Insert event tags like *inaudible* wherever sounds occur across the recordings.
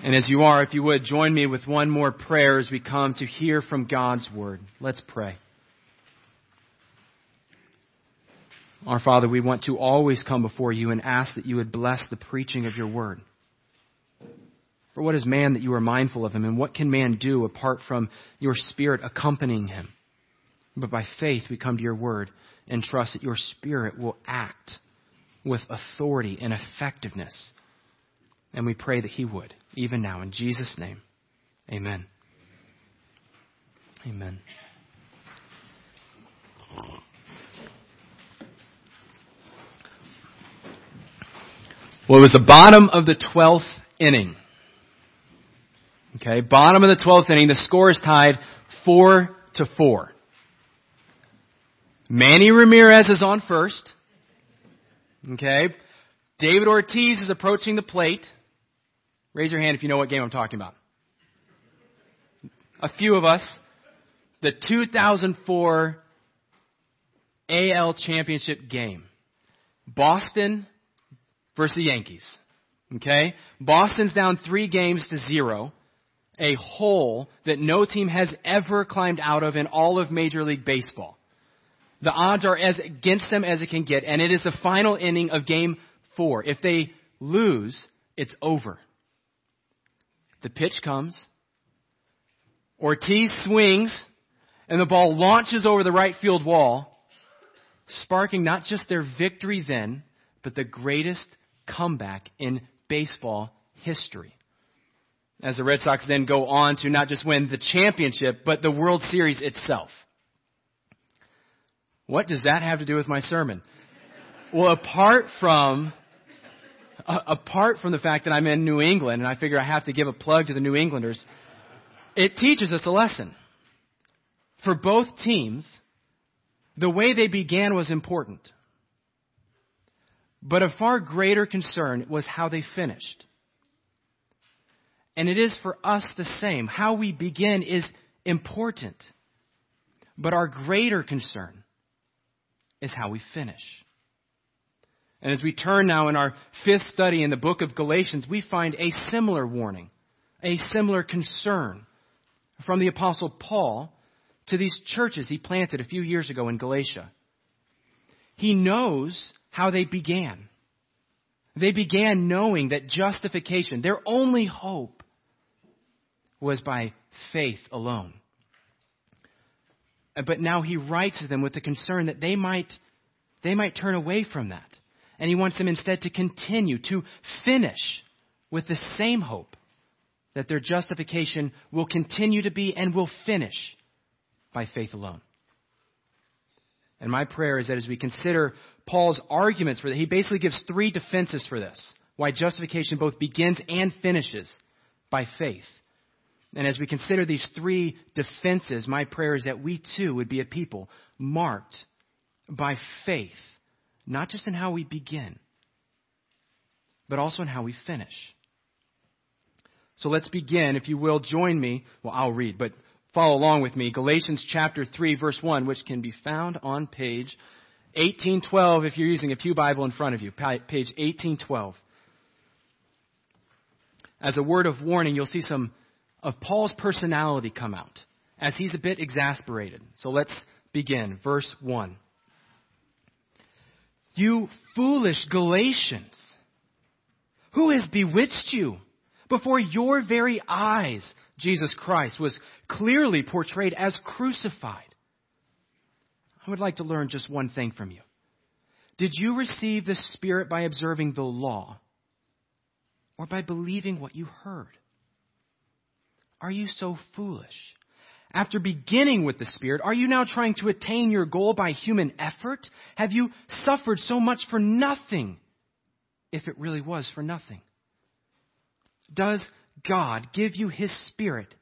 And as you are, if you would, join me with one more prayer as we come to hear from God's Word. Let's pray. Our Father, we want to always come before you and ask that you would bless the preaching of your Word. For what is man that you are mindful of him, and what can man do apart from your Spirit accompanying him? But by faith we come to your Word and trust that your Spirit will act with authority and effectiveness. And we pray that he would even now. In Jesus' name, amen. Amen. Well, it was the bottom of the 12th inning. Okay, bottom of the 12th inning. The score is tied 4 to 4. Manny Ramirez is on first. Okay. David Ortiz is approaching the plate. Raise your hand if you know what game I'm talking about. A few of us. The 2004 AL Championship game. Boston versus the Yankees. Okay? Boston's down three games to zero. A hole that no team has ever climbed out of in all of Major League Baseball. The odds are as against them as it can get, and it is the final inning of game four. If they lose, it's over. The pitch comes. Ortiz swings, and the ball launches over the right field wall, sparking not just their victory then, but the greatest comeback in baseball history. As the Red Sox then go on to not just win the championship, but the World Series itself. What does that have to do with my sermon? Well, apart from apart from the fact that I'm in New England and I figure I have to give a plug to the New Englanders, it teaches us a lesson. For both teams, the way they began was important. But a far greater concern was how they finished. And it is for us the same. How we begin is important. But our greater concern is how we finish. And as we turn now in our fifth study in the book of Galatians, we find a similar warning, a similar concern from the Apostle Paul to these churches he planted a few years ago in Galatia. He knows how they began. They began knowing that justification, their only hope, was by faith alone. But now he writes to them with the concern that they might, they might turn away from that. And he wants them instead to continue, to finish with the same hope that their justification will continue to be and will finish by faith alone. And my prayer is that as we consider Paul's arguments for that, he basically gives three defenses for this why justification both begins and finishes by faith. And as we consider these three defenses, my prayer is that we too would be a people marked by faith not just in how we begin, but also in how we finish. So let's begin. If you will, join me. Well, I'll read, but follow along with me. Galatians chapter 3, verse 1, which can be found on page 1812 if you're using a Pew Bible in front of you. Page 1812. As a word of warning, you'll see some of Paul's personality come out as he's a bit exasperated. So let's begin. Verse 1. You foolish Galatians! Who has bewitched you? Before your very eyes, Jesus Christ was clearly portrayed as crucified. I would like to learn just one thing from you. Did you receive the Spirit by observing the law or by believing what you heard? Are you so foolish? After beginning with the Spirit, are you now trying to attain your goal by human effort? Have you suffered so much for nothing, if it really was for nothing? Does God give you His Spirit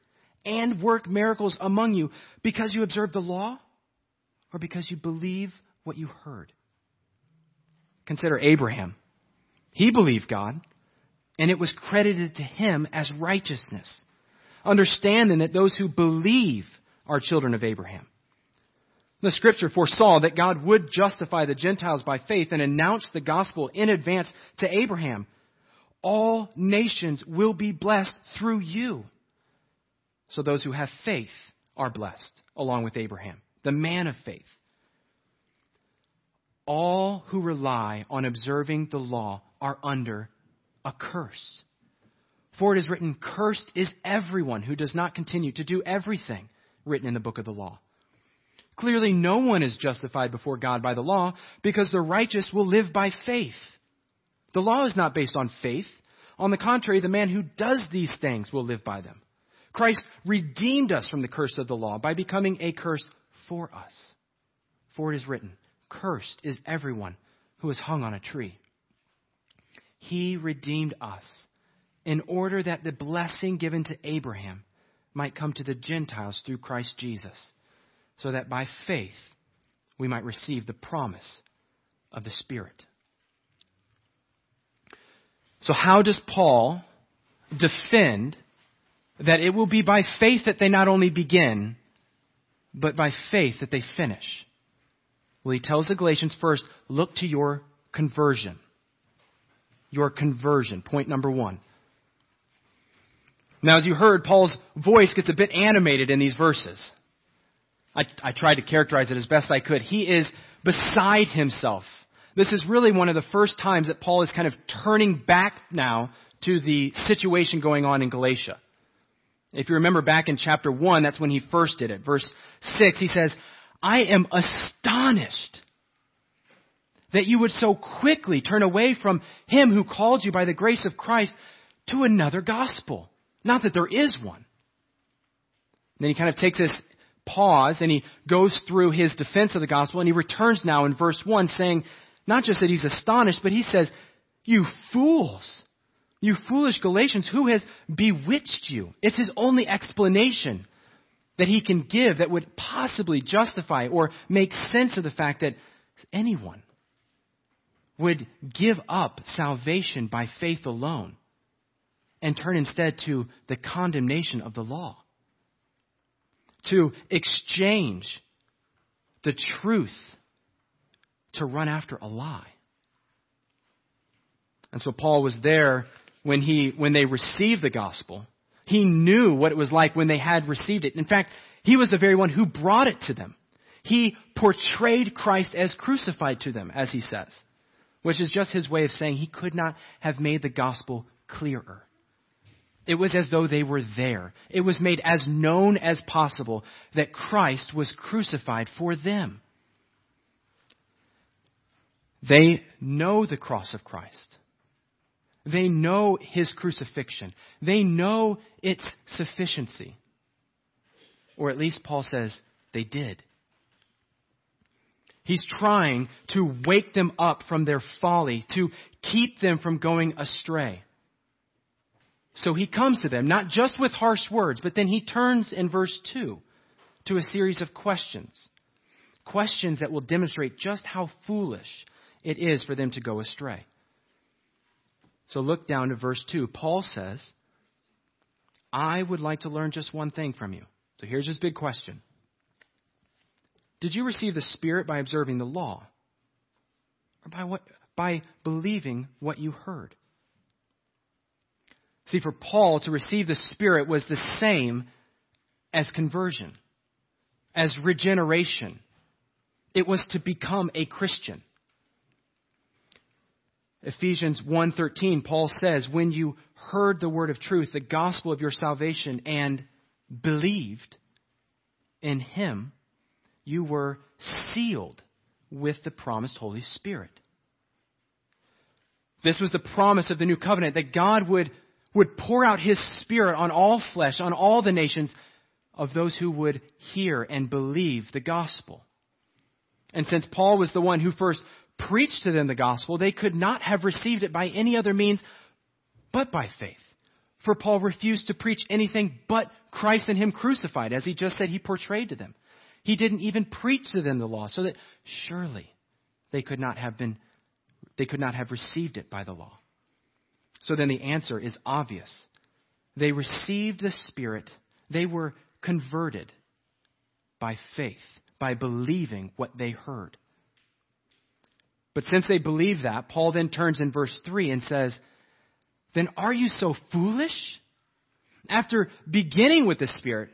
and work miracles among you because you observe the law or because you believe what you heard? Consider Abraham. He believed God, and it was credited to him as righteousness understanding that those who believe are children of Abraham. The scripture foresaw that God would justify the Gentiles by faith and announce the gospel in advance to Abraham. all nations will be blessed through you. So those who have faith are blessed, along with Abraham, the man of faith. All who rely on observing the law are under a curse. For it is written, Cursed is everyone who does not continue to do everything written in the book of the law. Clearly, no one is justified before God by the law because the righteous will live by faith. The law is not based on faith. On the contrary, the man who does these things will live by them. Christ redeemed us from the curse of the law by becoming a curse for us. For it is written, Cursed is everyone who is hung on a tree. He redeemed us in order that the blessing given to Abraham might come to the Gentiles through Christ Jesus, so that by faith we might receive the promise of the Spirit. So, how does Paul defend that it will be by faith that they not only begin, but by faith that they finish? Well, he tells the Galatians first look to your conversion. Your conversion, point number one. Now, as you heard, Paul's voice gets a bit animated in these verses. I, I tried to characterize it as best I could. He is beside himself. This is really one of the first times that Paul is kind of turning back now to the situation going on in Galatia. If you remember back in chapter 1, that's when he first did it. Verse 6, he says, I am astonished that you would so quickly turn away from him who called you by the grace of Christ to another gospel not that there is one. And then he kind of takes this pause and he goes through his defense of the gospel and he returns now in verse 1 saying, not just that he's astonished, but he says, You fools! You foolish Galatians, who has bewitched you? It's his only explanation that he can give that would possibly justify or make sense of the fact that anyone would give up salvation by faith alone and turn instead to the condemnation of the law. To exchange the truth to run after a lie. And so Paul was there when he when they received the gospel. He knew what it was like when they had received it. In fact, he was the very one who brought it to them. He portrayed Christ as crucified to them, as he says, which is just his way of saying he could not have made the gospel clearer. It was as though they were there. It was made as known as possible that Christ was crucified for them. They know the cross of Christ. They know his crucifixion. They know its sufficiency. Or at least Paul says they did. He's trying to wake them up from their folly, to keep them from going astray. So he comes to them, not just with harsh words, but then he turns in verse 2 to a series of questions. Questions that will demonstrate just how foolish it is for them to go astray. So look down to verse 2. Paul says, I would like to learn just one thing from you. So here's his big question Did you receive the Spirit by observing the law? Or by, what, by believing what you heard? See, for Paul, to receive the Spirit was the same as conversion, as regeneration. It was to become a Christian. Ephesians 1:13 Paul says when you heard the word of truth the gospel of your salvation and believed in him you were sealed with the promised holy spirit this was the promise of the new covenant that God would would pour out his spirit on all flesh, on all the nations of those who would hear and believe the gospel. And since Paul was the one who first preached to them the gospel, they could not have received it by any other means but by faith. For Paul refused to preach anything but Christ and Him crucified, as he just said he portrayed to them. He didn't even preach to them the law, so that surely they could not have been, they could not have received it by the law. So then the answer is obvious. They received the Spirit, they were converted by faith, by believing what they heard. But since they believe that, Paul then turns in verse 3 and says, then are you so foolish? After beginning with the Spirit,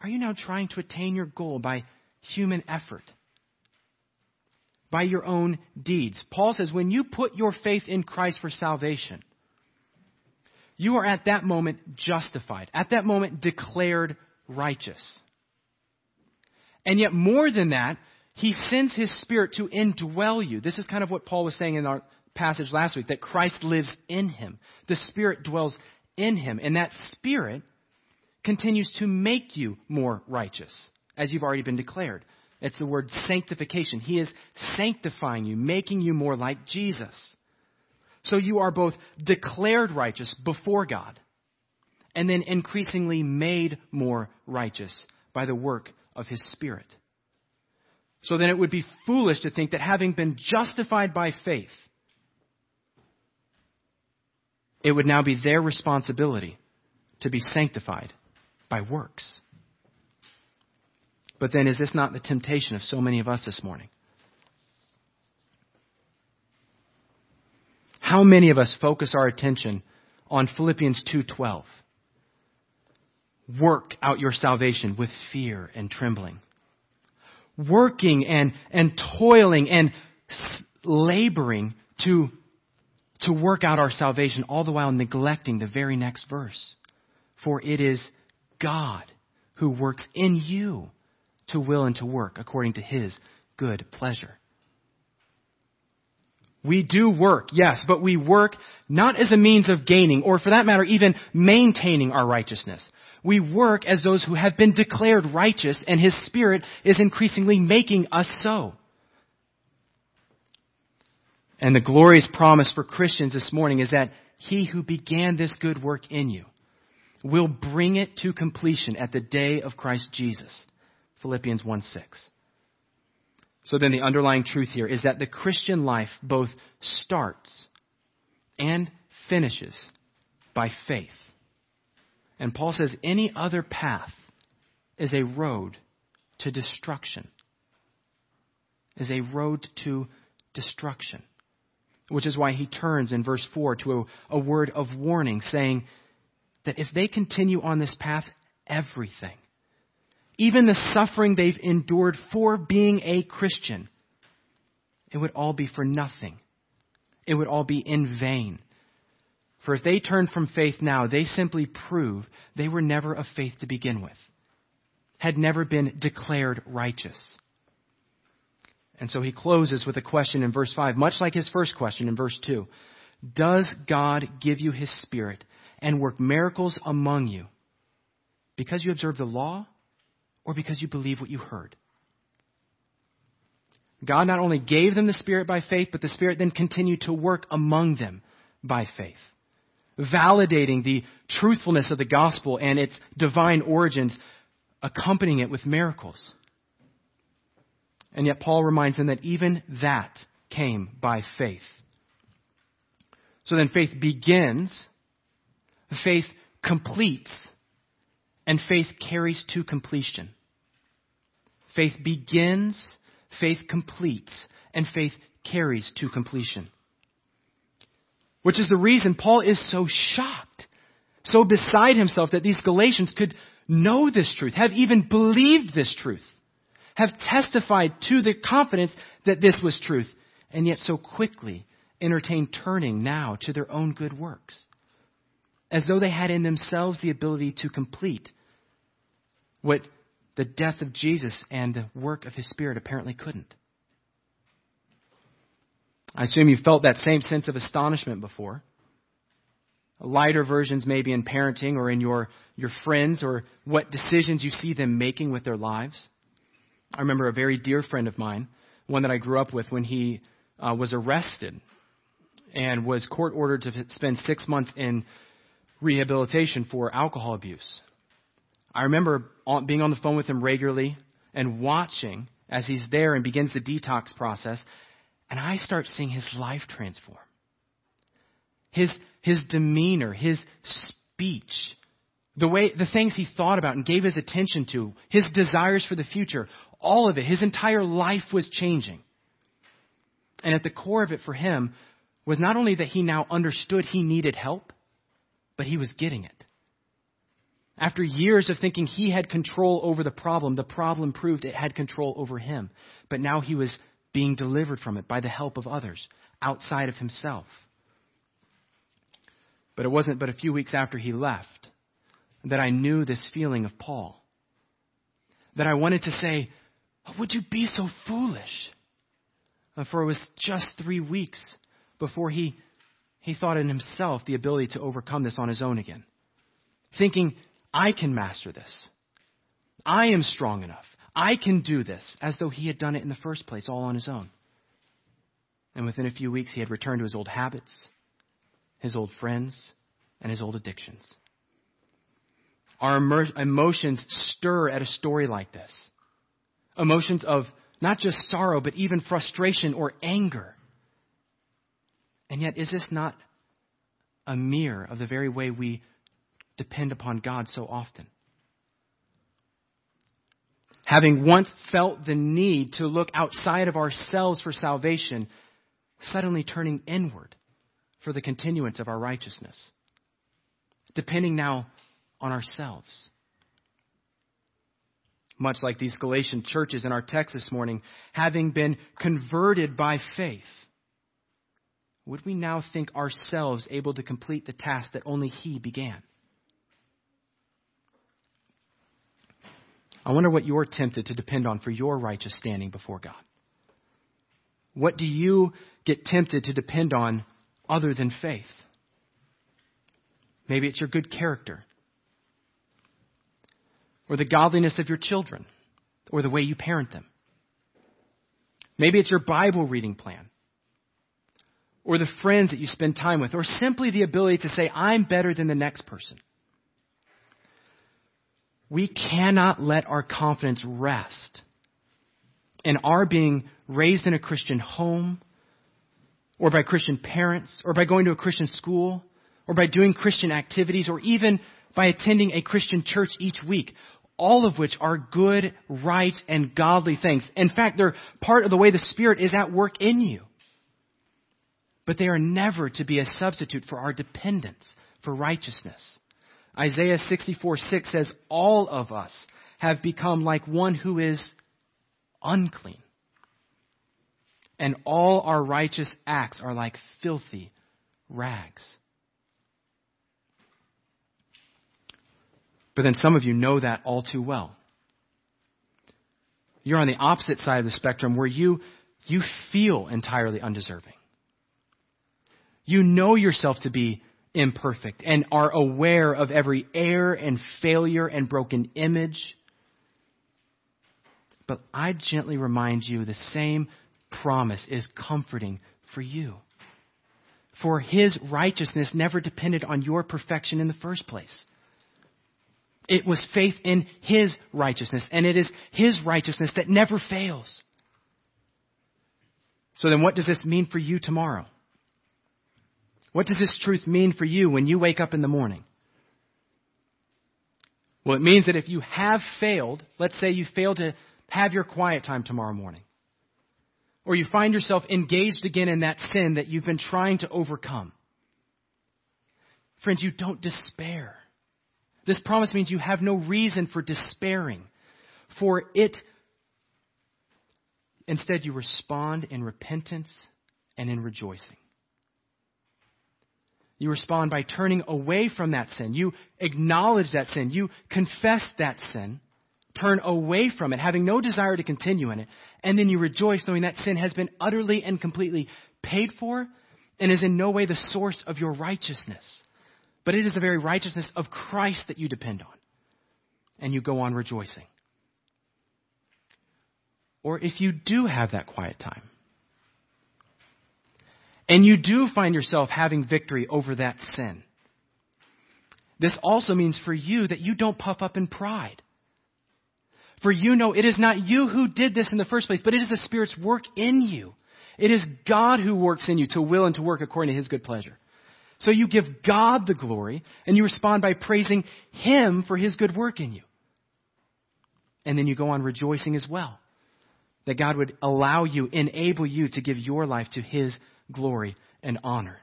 are you now trying to attain your goal by human effort? By your own deeds? Paul says when you put your faith in Christ for salvation, you are at that moment justified, at that moment declared righteous. And yet, more than that, he sends his spirit to indwell you. This is kind of what Paul was saying in our passage last week that Christ lives in him. The spirit dwells in him. And that spirit continues to make you more righteous, as you've already been declared. It's the word sanctification. He is sanctifying you, making you more like Jesus. So you are both declared righteous before God and then increasingly made more righteous by the work of His Spirit. So then it would be foolish to think that having been justified by faith, it would now be their responsibility to be sanctified by works. But then, is this not the temptation of so many of us this morning? How many of us focus our attention on Philippians 2:12? Work out your salvation with fear and trembling. Working and, and toiling and laboring to, to work out our salvation, all the while neglecting the very next verse. For it is God who works in you to will and to work according to his good pleasure. We do work, yes, but we work not as a means of gaining, or for that matter, even maintaining our righteousness. We work as those who have been declared righteous, and His Spirit is increasingly making us so. And the glorious promise for Christians this morning is that He who began this good work in you will bring it to completion at the day of Christ Jesus. Philippians 1 6. So then the underlying truth here is that the Christian life both starts and finishes by faith. And Paul says any other path is a road to destruction. Is a road to destruction. Which is why he turns in verse 4 to a, a word of warning, saying that if they continue on this path, everything even the suffering they've endured for being a Christian, it would all be for nothing. It would all be in vain. For if they turn from faith now, they simply prove they were never of faith to begin with, had never been declared righteous. And so he closes with a question in verse 5, much like his first question in verse 2. Does God give you his Spirit and work miracles among you because you observe the law or because you believe what you heard. God not only gave them the Spirit by faith, but the Spirit then continued to work among them by faith, validating the truthfulness of the gospel and its divine origins, accompanying it with miracles. And yet, Paul reminds them that even that came by faith. So then, faith begins, faith completes, and faith carries to completion. Faith begins, faith completes, and faith carries to completion. Which is the reason Paul is so shocked, so beside himself that these Galatians could know this truth, have even believed this truth, have testified to the confidence that this was truth, and yet so quickly entertain turning now to their own good works, as though they had in themselves the ability to complete what the death of Jesus and the work of his Spirit apparently couldn't. I assume you've felt that same sense of astonishment before. Lighter versions maybe in parenting or in your, your friends or what decisions you see them making with their lives. I remember a very dear friend of mine, one that I grew up with, when he uh, was arrested and was court ordered to spend six months in rehabilitation for alcohol abuse. I remember being on the phone with him regularly and watching as he's there and begins the detox process, and I start seeing his life transform. His, his demeanor, his speech, the way, the things he thought about and gave his attention to, his desires for the future, all of it, his entire life was changing. And at the core of it for him was not only that he now understood he needed help, but he was getting it. After years of thinking he had control over the problem, the problem proved it had control over him. But now he was being delivered from it by the help of others outside of himself. But it wasn't but a few weeks after he left that I knew this feeling of Paul. That I wanted to say, oh, Would you be so foolish? Uh, for it was just three weeks before he, he thought in himself the ability to overcome this on his own again. Thinking, I can master this. I am strong enough. I can do this, as though he had done it in the first place, all on his own. And within a few weeks, he had returned to his old habits, his old friends, and his old addictions. Our emotions stir at a story like this. Emotions of not just sorrow, but even frustration or anger. And yet, is this not a mirror of the very way we depend upon God so often? Having once felt the need to look outside of ourselves for salvation, suddenly turning inward for the continuance of our righteousness. Depending now on ourselves. Much like these Galatian churches in our text this morning, having been converted by faith, would we now think ourselves able to complete the task that only He began? I wonder what you're tempted to depend on for your righteous standing before God. What do you get tempted to depend on other than faith? Maybe it's your good character, or the godliness of your children, or the way you parent them. Maybe it's your Bible reading plan, or the friends that you spend time with, or simply the ability to say, I'm better than the next person. We cannot let our confidence rest in our being raised in a Christian home, or by Christian parents, or by going to a Christian school, or by doing Christian activities, or even by attending a Christian church each week. All of which are good, right, and godly things. In fact, they're part of the way the Spirit is at work in you. But they are never to be a substitute for our dependence for righteousness. Isaiah 64 6 says, All of us have become like one who is unclean. And all our righteous acts are like filthy rags. But then some of you know that all too well. You're on the opposite side of the spectrum where you, you feel entirely undeserving. You know yourself to be imperfect and are aware of every error and failure and broken image. But I gently remind you the same promise is comforting for you. For his righteousness never depended on your perfection in the first place. It was faith in his righteousness, and it is his righteousness that never fails. So then, what does this mean for you tomorrow? What does this truth mean for you when you wake up in the morning? Well, it means that if you have failed, let's say you fail to have your quiet time tomorrow morning, or you find yourself engaged again in that sin that you've been trying to overcome. Friends, you don't despair. This promise means you have no reason for despairing, for it, instead, you respond in repentance and in rejoicing. You respond by turning away from that sin. You acknowledge that sin. You confess that sin. Turn away from it, having no desire to continue in it. And then you rejoice knowing that sin has been utterly and completely paid for and is in no way the source of your righteousness. But it is the very righteousness of Christ that you depend on. And you go on rejoicing. Or if you do have that quiet time, and you do find yourself having victory over that sin. This also means for you that you don't puff up in pride. For you know it is not you who did this in the first place, but it is the Spirit's work in you. It is God who works in you to will and to work according to His good pleasure. So you give God the glory and you respond by praising Him for His good work in you. And then you go on rejoicing as well. That God would allow you, enable you to give your life to His glory, and honor.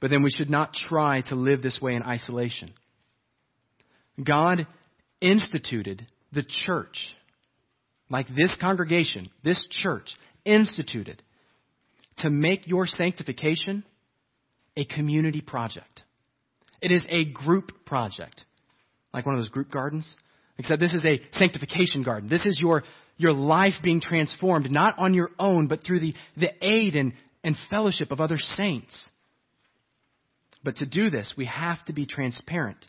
But then we should not try to live this way in isolation. God instituted the church, like this congregation, this church, instituted to make your sanctification a community project. It is a group project, like one of those group gardens. Except this is a sanctification garden. This is your, your life being transformed, not on your own, but through the, the aid and, and fellowship of other saints. But to do this, we have to be transparent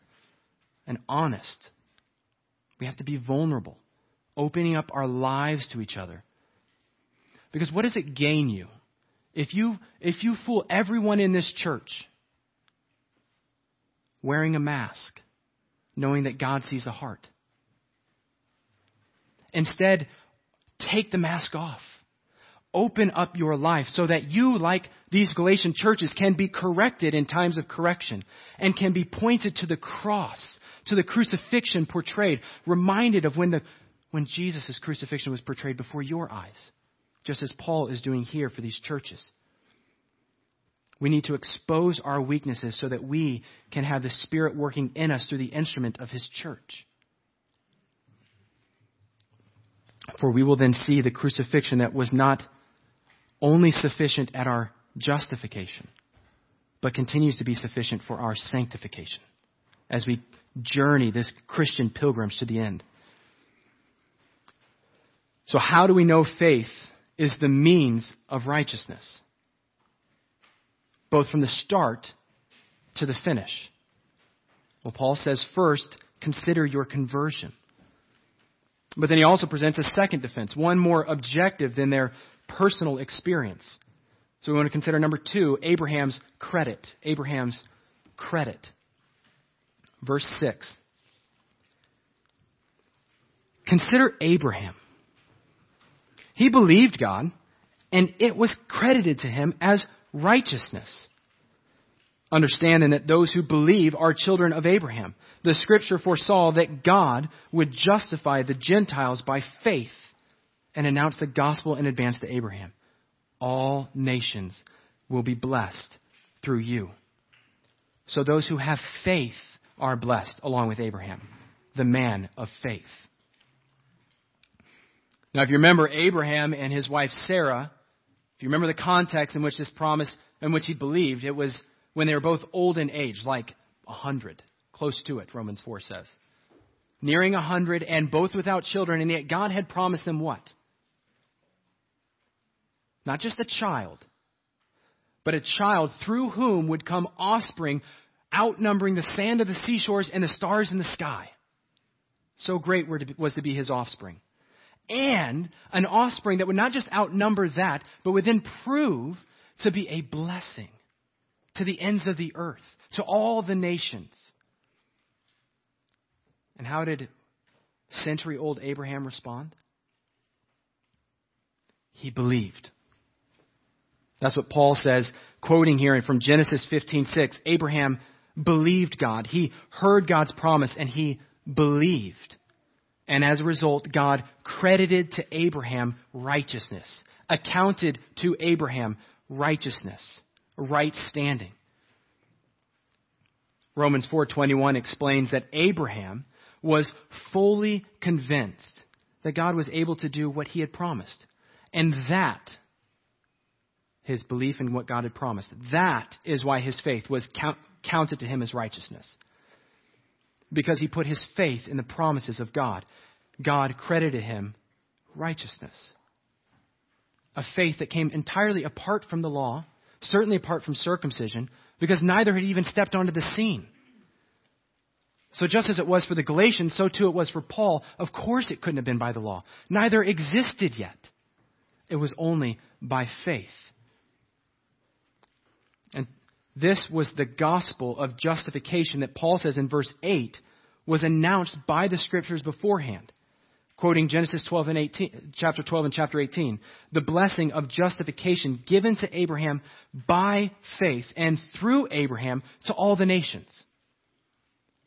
and honest. We have to be vulnerable, opening up our lives to each other. Because what does it gain you? If you, if you fool everyone in this church wearing a mask, knowing that God sees the heart, instead, take the mask off. Open up your life so that you, like these Galatian churches, can be corrected in times of correction and can be pointed to the cross, to the crucifixion portrayed, reminded of when, the, when Jesus' crucifixion was portrayed before your eyes just as Paul is doing here for these churches. We need to expose our weaknesses so that we can have the Spirit working in us through the instrument of His church. For we will then see the crucifixion that was not only sufficient at our justification, but continues to be sufficient for our sanctification as we journey this Christian pilgrimage to the end. So, how do we know faith is the means of righteousness, both from the start to the finish. Well, Paul says, first, consider your conversion. But then he also presents a second defense, one more objective than their personal experience. So we want to consider number two, Abraham's credit. Abraham's credit. Verse 6. Consider Abraham he believed God, and it was credited to him as righteousness. Understanding that those who believe are children of Abraham. The scripture foresaw that God would justify the Gentiles by faith and announce the gospel in advance to Abraham. All nations will be blessed through you. So those who have faith are blessed along with Abraham, the man of faith. Now, if you remember Abraham and his wife Sarah, if you remember the context in which this promise, in which he believed, it was when they were both old in age, like a hundred, close to it, Romans 4 says. Nearing a hundred and both without children, and yet God had promised them what? Not just a child, but a child through whom would come offspring outnumbering the sand of the seashores and the stars in the sky. So great was to be his offspring and an offspring that would not just outnumber that, but would then prove to be a blessing to the ends of the earth, to all the nations. And how did century old Abraham respond? He believed. That's what Paul says, quoting here from Genesis 15:6. Abraham believed God. He heard God's promise and he believed. And as a result, God credited to Abraham righteousness, accounted to Abraham righteousness, right standing. Romans 4:21 explains that Abraham was fully convinced that God was able to do what he had promised. And that his belief in what God had promised. That is why his faith was count, counted to him as righteousness because he put his faith in the promises of God. God credited him righteousness. A faith that came entirely apart from the law, certainly apart from circumcision, because neither had even stepped onto the scene. So, just as it was for the Galatians, so too it was for Paul. Of course, it couldn't have been by the law. Neither existed yet. It was only by faith. And this was the gospel of justification that Paul says in verse 8 was announced by the scriptures beforehand. Quoting Genesis 12 and 18, chapter 12 and chapter 18, the blessing of justification given to Abraham by faith and through Abraham to all the nations.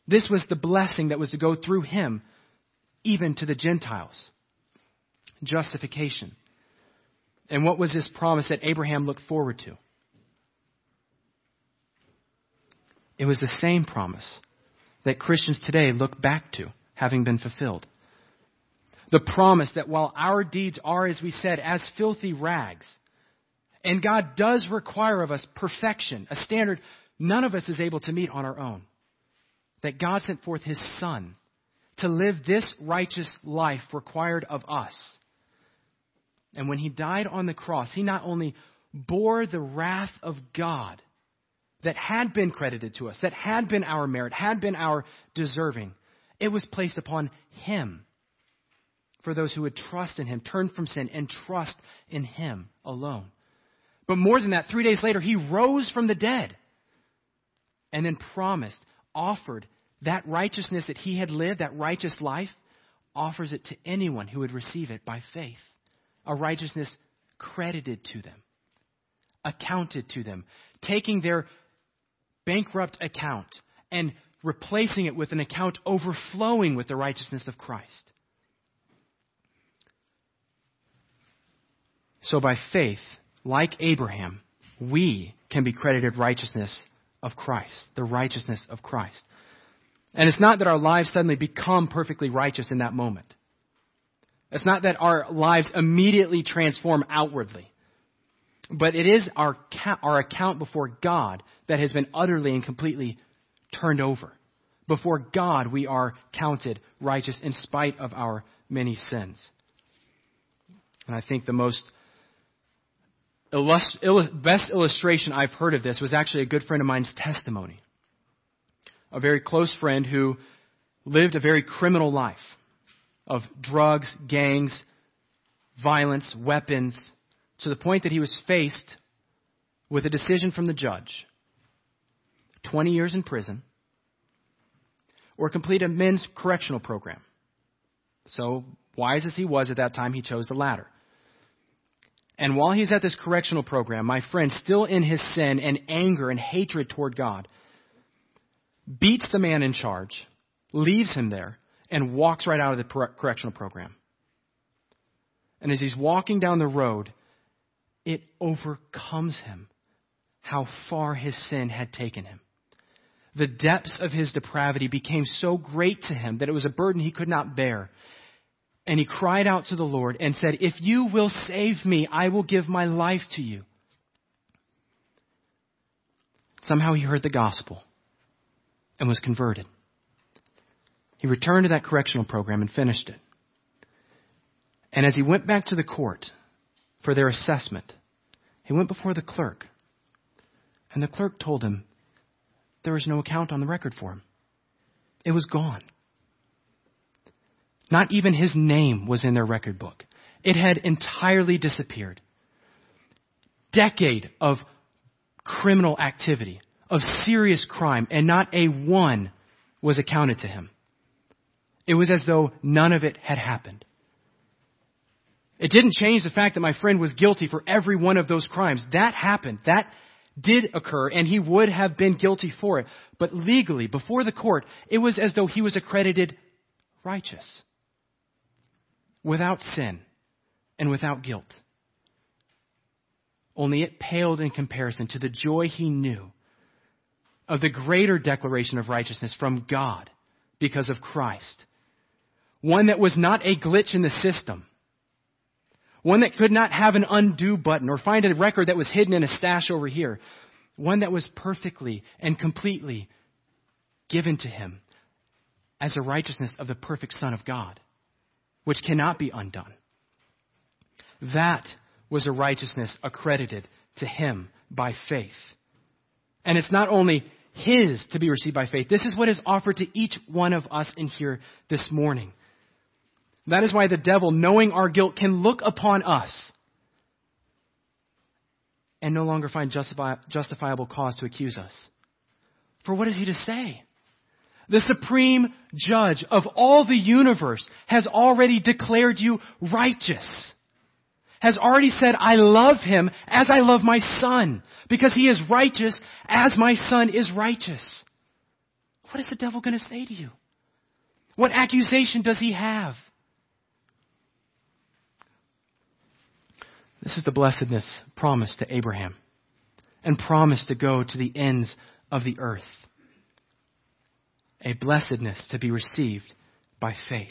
This was the blessing that was to go through him even to the Gentiles. Justification. And what was this promise that Abraham looked forward to? It was the same promise that Christians today look back to, having been fulfilled. The promise that while our deeds are, as we said, as filthy rags, and God does require of us perfection, a standard none of us is able to meet on our own, that God sent forth His Son to live this righteous life required of us. And when He died on the cross, He not only bore the wrath of God that had been credited to us, that had been our merit, had been our deserving, it was placed upon Him for those who would trust in Him, turn from sin, and trust in Him alone. But more than that, three days later, He rose from the dead and then promised, offered that righteousness that He had lived, that righteous life, offers it to anyone who would receive it by faith. A righteousness credited to them, accounted to them, taking their bankrupt account and replacing it with an account overflowing with the righteousness of Christ. So by faith, like Abraham, we can be credited righteousness of Christ, the righteousness of Christ. And it's not that our lives suddenly become perfectly righteous in that moment. It's not that our lives immediately transform outwardly. But it is our, our account before God that has been utterly and completely turned over. Before God, we are counted righteous in spite of our many sins. And I think the most illust- il- best illustration I've heard of this was actually a good friend of mine's testimony. A very close friend who lived a very criminal life of drugs, gangs, violence, weapons, to the point that he was faced with a decision from the judge 20 years in prison or complete a men's correctional program. So, wise as he was at that time, he chose the latter. And while he's at this correctional program, my friend, still in his sin and anger and hatred toward God, beats the man in charge, leaves him there, and walks right out of the correctional program. And as he's walking down the road, it overcomes him how far his sin had taken him. The depths of his depravity became so great to him that it was a burden he could not bear. And he cried out to the Lord and said, If you will save me, I will give my life to you. Somehow he heard the gospel and was converted. He returned to that correctional program and finished it. And as he went back to the court for their assessment, he went before the clerk. And the clerk told him there was no account on the record for him. It was gone. Not even his name was in their record book. It had entirely disappeared. Decade of criminal activity, of serious crime, and not a one was accounted to him. It was as though none of it had happened. It didn't change the fact that my friend was guilty for every one of those crimes. That happened. That did occur, and he would have been guilty for it. But legally, before the court, it was as though he was accredited righteous, without sin, and without guilt. Only it paled in comparison to the joy he knew of the greater declaration of righteousness from God because of Christ. One that was not a glitch in the system one that could not have an undo button or find a record that was hidden in a stash over here. One that was perfectly and completely given to him as the righteousness of the perfect Son of God, which cannot be undone. That was a righteousness accredited to him by faith. And it's not only his to be received by faith. This is what is offered to each one of us in here this morning. That is why the devil, knowing our guilt, can look upon us and no longer find justifiable cause to accuse us. For what is he to say? The supreme judge of all the universe has already declared you righteous. Has already said, I love him as I love my son, because he is righteous as my son is righteous. What is the devil going to say to you? What accusation does he have? This is the blessedness promised to Abraham and promised to go to the ends of the earth. A blessedness to be received by faith.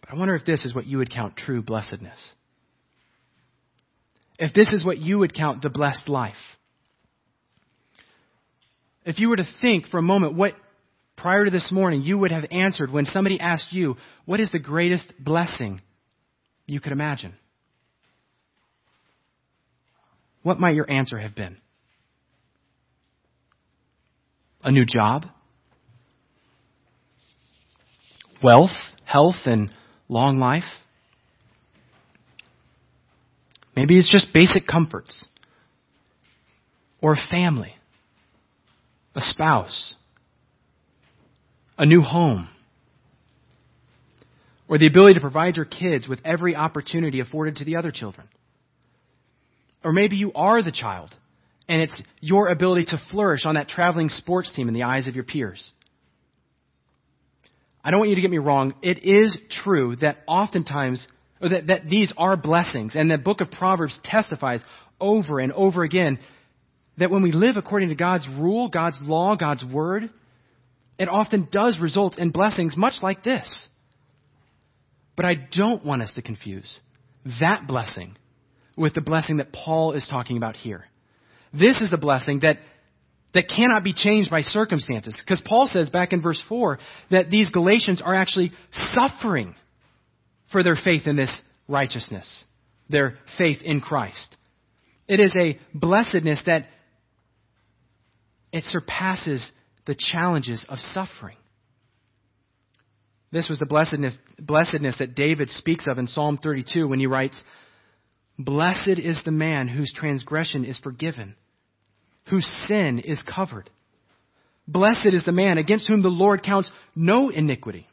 But I wonder if this is what you would count true blessedness. If this is what you would count the blessed life. If you were to think for a moment what prior to this morning you would have answered when somebody asked you, What is the greatest blessing you could imagine? What might your answer have been? A new job? Wealth, health, and long life? Maybe it's just basic comforts. Or a family, a spouse, a new home, or the ability to provide your kids with every opportunity afforded to the other children. Or maybe you are the child, and it's your ability to flourish on that traveling sports team in the eyes of your peers. I don't want you to get me wrong. It is true that oftentimes, or that, that these are blessings, and the book of Proverbs testifies over and over again that when we live according to God's rule, God's law, God's word, it often does result in blessings much like this. But I don't want us to confuse that blessing with the blessing that Paul is talking about here. This is the blessing that, that cannot be changed by circumstances. Because Paul says back in verse 4 that these Galatians are actually suffering for their faith in this righteousness, their faith in Christ. It is a blessedness that it surpasses the challenges of suffering. This was the blessedness, blessedness that David speaks of in Psalm 32 when he writes, Blessed is the man whose transgression is forgiven, whose sin is covered. Blessed is the man against whom the Lord counts no iniquity.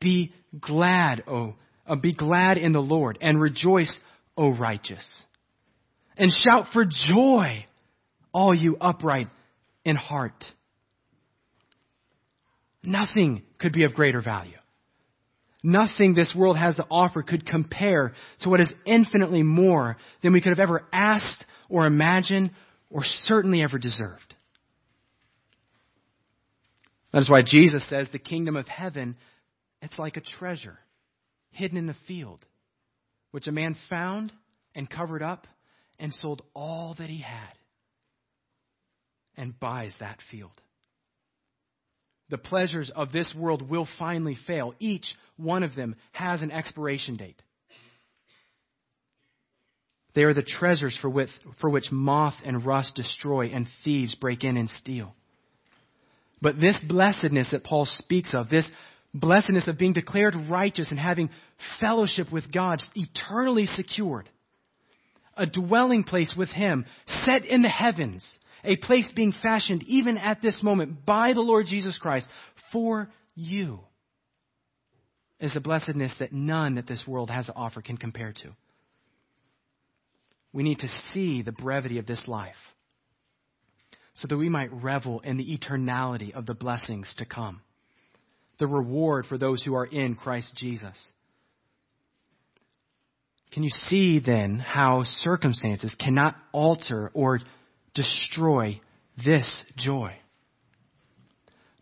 Be glad, O, uh, be glad in the Lord and rejoice, O righteous. And shout for joy, all you upright in heart. Nothing could be of greater value. Nothing this world has to offer could compare to what is infinitely more than we could have ever asked or imagined or certainly ever deserved. That is why Jesus says the kingdom of heaven, it's like a treasure hidden in a field, which a man found and covered up and sold all that he had and buys that field. The pleasures of this world will finally fail. Each one of them has an expiration date. They are the treasures for which, for which moth and rust destroy and thieves break in and steal. But this blessedness that Paul speaks of, this blessedness of being declared righteous and having fellowship with God eternally secured, a dwelling place with Him, set in the heavens, a place being fashioned even at this moment by the Lord Jesus Christ for you is a blessedness that none that this world has to offer can compare to. We need to see the brevity of this life so that we might revel in the eternality of the blessings to come, the reward for those who are in Christ Jesus. Can you see then how circumstances cannot alter or destroy this joy?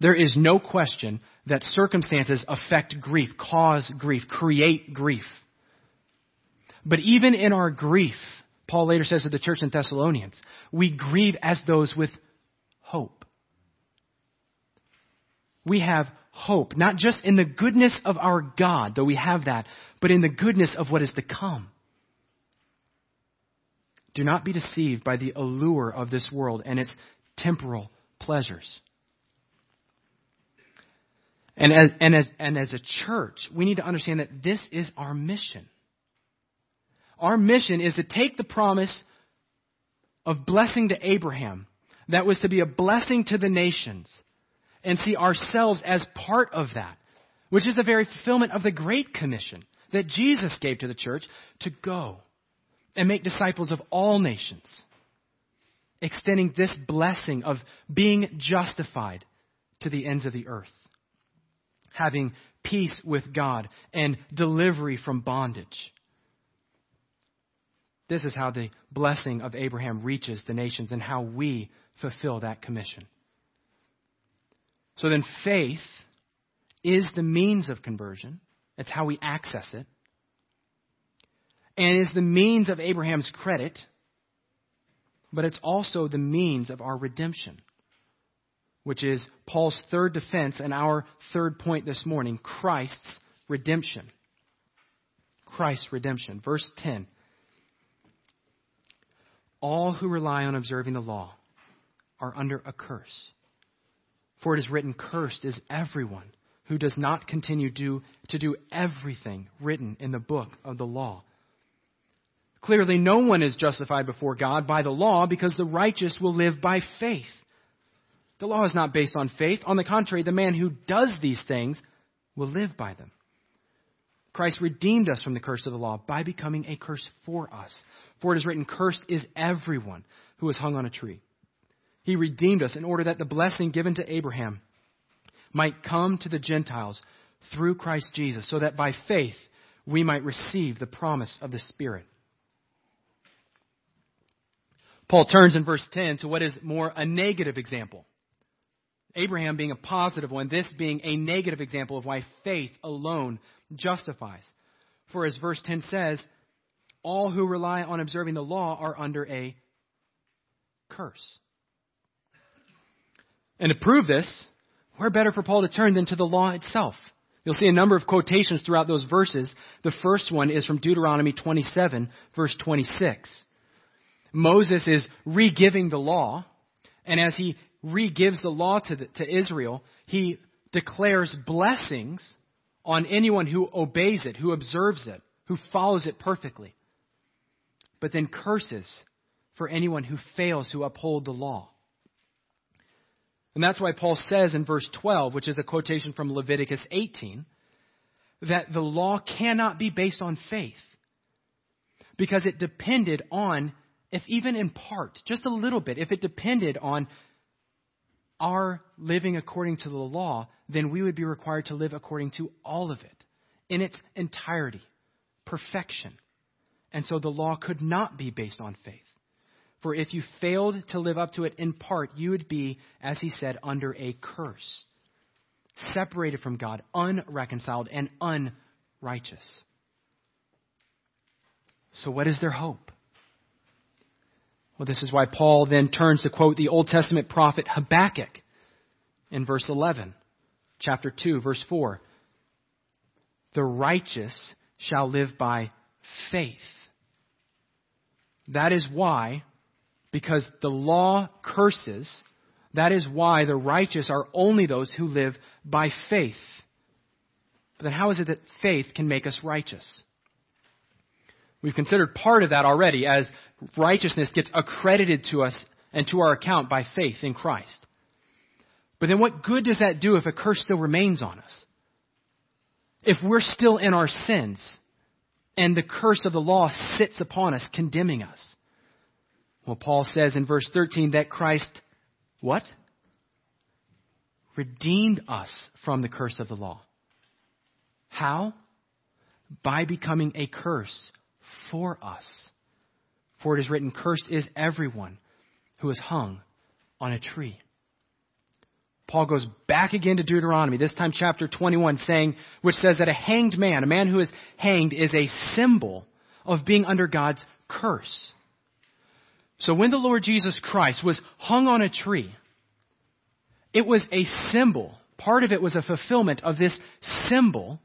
There is no question that circumstances affect grief, cause grief, create grief. But even in our grief, Paul later says to the church in Thessalonians, we grieve as those with hope. We have hope, not just in the goodness of our God, though we have that, but in the goodness of what is to come. Do not be deceived by the allure of this world and its temporal pleasures. And as, and, as, and as a church, we need to understand that this is our mission. Our mission is to take the promise of blessing to Abraham, that was to be a blessing to the nations, and see ourselves as part of that, which is the very fulfillment of the Great Commission that Jesus gave to the church to go and make disciples of all nations, extending this blessing of being justified to the ends of the earth having peace with God and delivery from bondage. This is how the blessing of Abraham reaches the nations and how we fulfill that commission. So then faith is the means of conversion. It's how we access it. And is the means of Abraham's credit, but it's also the means of our redemption, which is Paul's third defense and our third point this morning Christ's redemption. Christ's redemption. Verse 10 All who rely on observing the law are under a curse. For it is written, Cursed is everyone who does not continue do, to do everything written in the book of the law. Clearly, no one is justified before God by the law because the righteous will live by faith. The law is not based on faith. On the contrary, the man who does these things will live by them. Christ redeemed us from the curse of the law by becoming a curse for us. For it is written, Cursed is everyone who is hung on a tree. He redeemed us in order that the blessing given to Abraham might come to the Gentiles through Christ Jesus, so that by faith we might receive the promise of the Spirit. Paul turns in verse 10 to what is more a negative example. Abraham being a positive one, this being a negative example of why faith alone justifies. For as verse 10 says, all who rely on observing the law are under a curse. And to prove this, where better for Paul to turn than to the law itself? You'll see a number of quotations throughout those verses. The first one is from Deuteronomy 27, verse 26. Moses is re-giving the law, and as he re-gives the law to, the, to Israel, he declares blessings on anyone who obeys it, who observes it, who follows it perfectly. But then curses for anyone who fails to uphold the law. And that's why Paul says in verse 12, which is a quotation from Leviticus 18, that the law cannot be based on faith because it depended on, if even in part, just a little bit, if it depended on our living according to the law, then we would be required to live according to all of it in its entirety, perfection. And so the law could not be based on faith. For if you failed to live up to it in part, you would be, as he said, under a curse, separated from God, unreconciled, and unrighteous. So, what is their hope? Well, this is why Paul then turns to quote the Old Testament prophet Habakkuk in verse 11, chapter 2, verse 4. The righteous shall live by faith. That is why because the law curses. That is why the righteous are only those who live by faith. But then, how is it that faith can make us righteous? We've considered part of that already as righteousness gets accredited to us and to our account by faith in Christ. But then, what good does that do if a curse still remains on us? If we're still in our sins and the curse of the law sits upon us, condemning us? Well, Paul says in verse 13 that Christ, what? Redeemed us from the curse of the law. How? By becoming a curse for us. For it is written, Cursed is everyone who is hung on a tree. Paul goes back again to Deuteronomy, this time chapter 21, saying, which says that a hanged man, a man who is hanged, is a symbol of being under God's curse. So when the Lord Jesus Christ was hung on a tree, it was a symbol. Part of it was a fulfillment of this symbol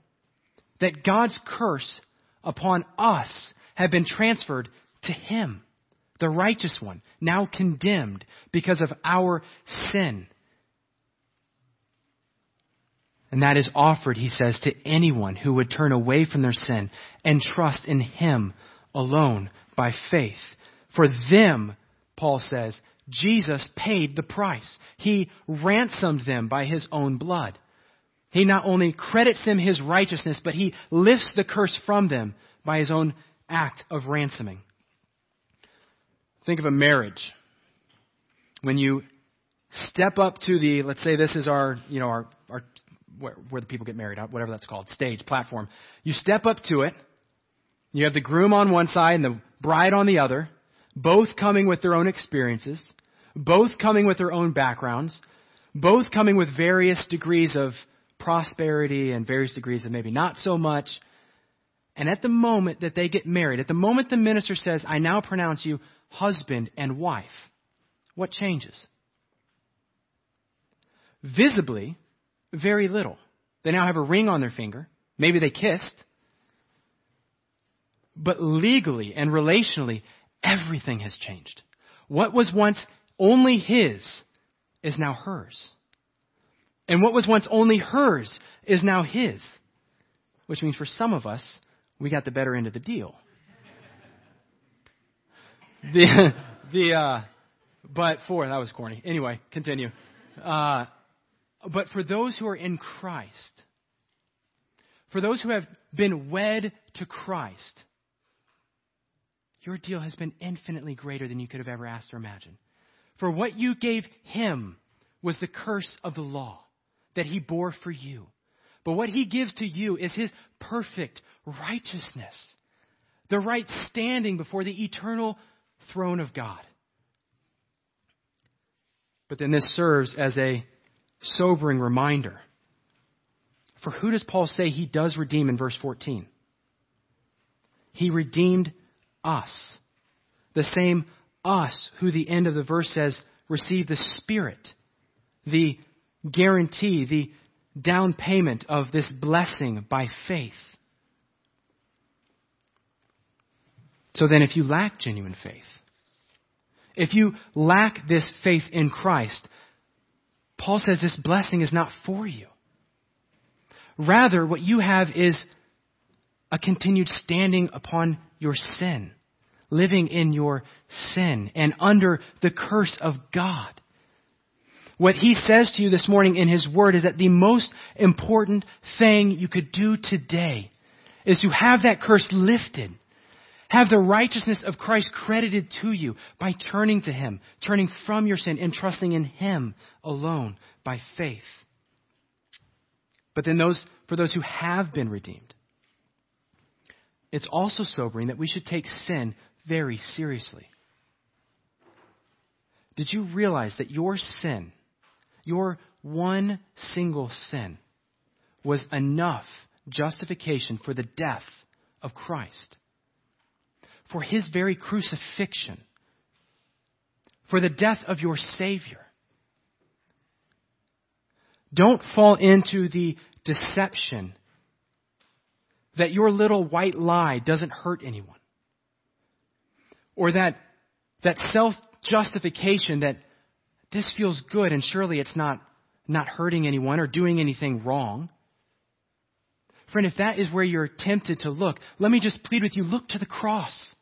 that God's curse upon us had been transferred to him, the righteous one, now condemned because of our sin. And that is offered, he says, to anyone who would turn away from their sin and trust in him alone by faith. For them, Paul says, Jesus paid the price. He ransomed them by his own blood. He not only credits them his righteousness, but he lifts the curse from them by his own act of ransoming. Think of a marriage. When you step up to the, let's say this is our, you know, our, our where, where the people get married, uh, whatever that's called, stage, platform. You step up to it. You have the groom on one side and the bride on the other both coming with their own experiences, both coming with their own backgrounds, both coming with various degrees of prosperity and various degrees of maybe not so much. And at the moment that they get married, at the moment the minister says, I now pronounce you husband and wife, what changes? Visibly, very little. They now have a ring on their finger. Maybe they kissed. But legally and relationally, everything has changed. What was once only his is now hers. And what was once only hers is now his. Which means for some of us, we got the better end of the deal. *laughs* the, the, uh, but for, that was corny. Anyway, continue. Uh, but for those who are in Christ, for those who have been wed to Christ, your deal has been infinitely greater than you could have ever asked or imagined. For what you gave him was the curse of the law that he bore for you. But what he gives to you is his perfect righteousness, the right standing before the eternal throne of God. But then this serves as a sobering reminder. For who does Paul say he does redeem in verse 14? He redeemed us. The same us who the end of the verse says receive the Spirit, the guarantee, the down payment of this blessing by faith. So then, if you lack genuine faith, if you lack this faith in Christ, Paul says this blessing is not for you. Rather, what you have is a continued standing upon your sin, living in your sin and under the curse of God. What he says to you this morning in his word is that the most important thing you could do today is to have that curse lifted. Have the righteousness of Christ credited to you by turning to him, turning from your sin and trusting in him alone by faith. But then those, for those who have been redeemed, it's also sobering that we should take sin very seriously. Did you realize that your sin your one single sin was enough justification for the death of Christ, for his very crucifixion, for the death of your Savior. Don't fall into the deception that your little white lie doesn't hurt anyone. Or that, that self justification that this feels good and surely it's not, not hurting anyone or doing anything wrong. Friend, if that is where you're tempted to look, let me just plead with you look to the cross.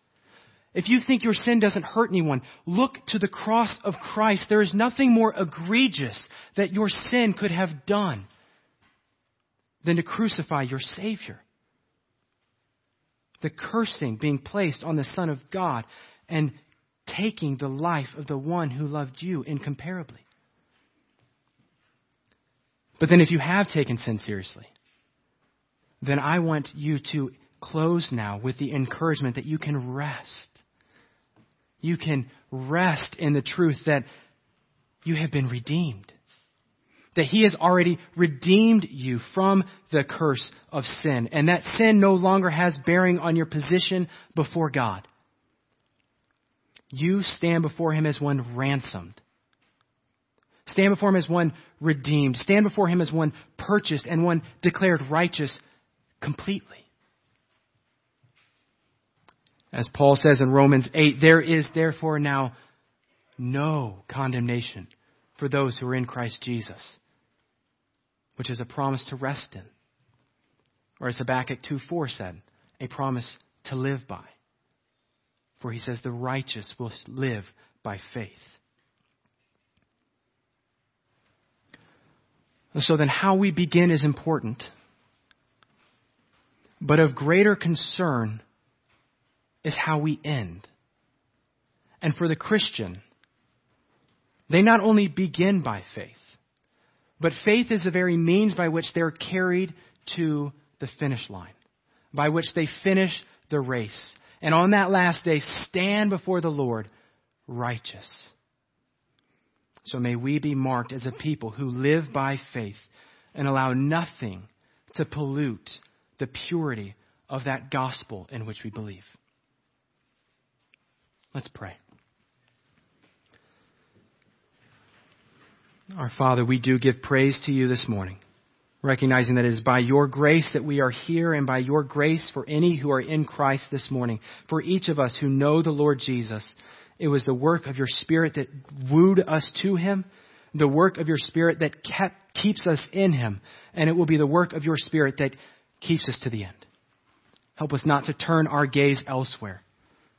If you think your sin doesn't hurt anyone, look to the cross of Christ. There is nothing more egregious that your sin could have done than to crucify your Savior. The cursing being placed on the Son of God and taking the life of the one who loved you incomparably. But then, if you have taken sin seriously, then I want you to close now with the encouragement that you can rest. You can rest in the truth that you have been redeemed. That He has already redeemed you from the curse of sin. And that sin no longer has bearing on your position before God you stand before him as one ransomed. Stand before him as one redeemed. Stand before him as one purchased and one declared righteous completely. As Paul says in Romans 8, there is therefore now no condemnation for those who are in Christ Jesus, which is a promise to rest in. Or as Habakkuk 2 4 said, a promise to live by. For he says, the righteous will live by faith. So then, how we begin is important. But of greater concern is how we end. And for the Christian, they not only begin by faith, but faith is the very means by which they're carried to the finish line, by which they finish the race and on that last day stand before the Lord righteous. So may we be marked as a people who live by faith and allow nothing to pollute the purity of that gospel in which we believe. Let's pray. Our Father, we do give praise to you this morning, recognizing that it is by your grace that we are here and by your grace for any who are in Christ this morning. For each of us who know the Lord Jesus, it was the work of your Spirit that wooed us to him, the work of your Spirit that kept, keeps us in him, and it will be the work of your Spirit that keeps us to the end. Help us not to turn our gaze elsewhere.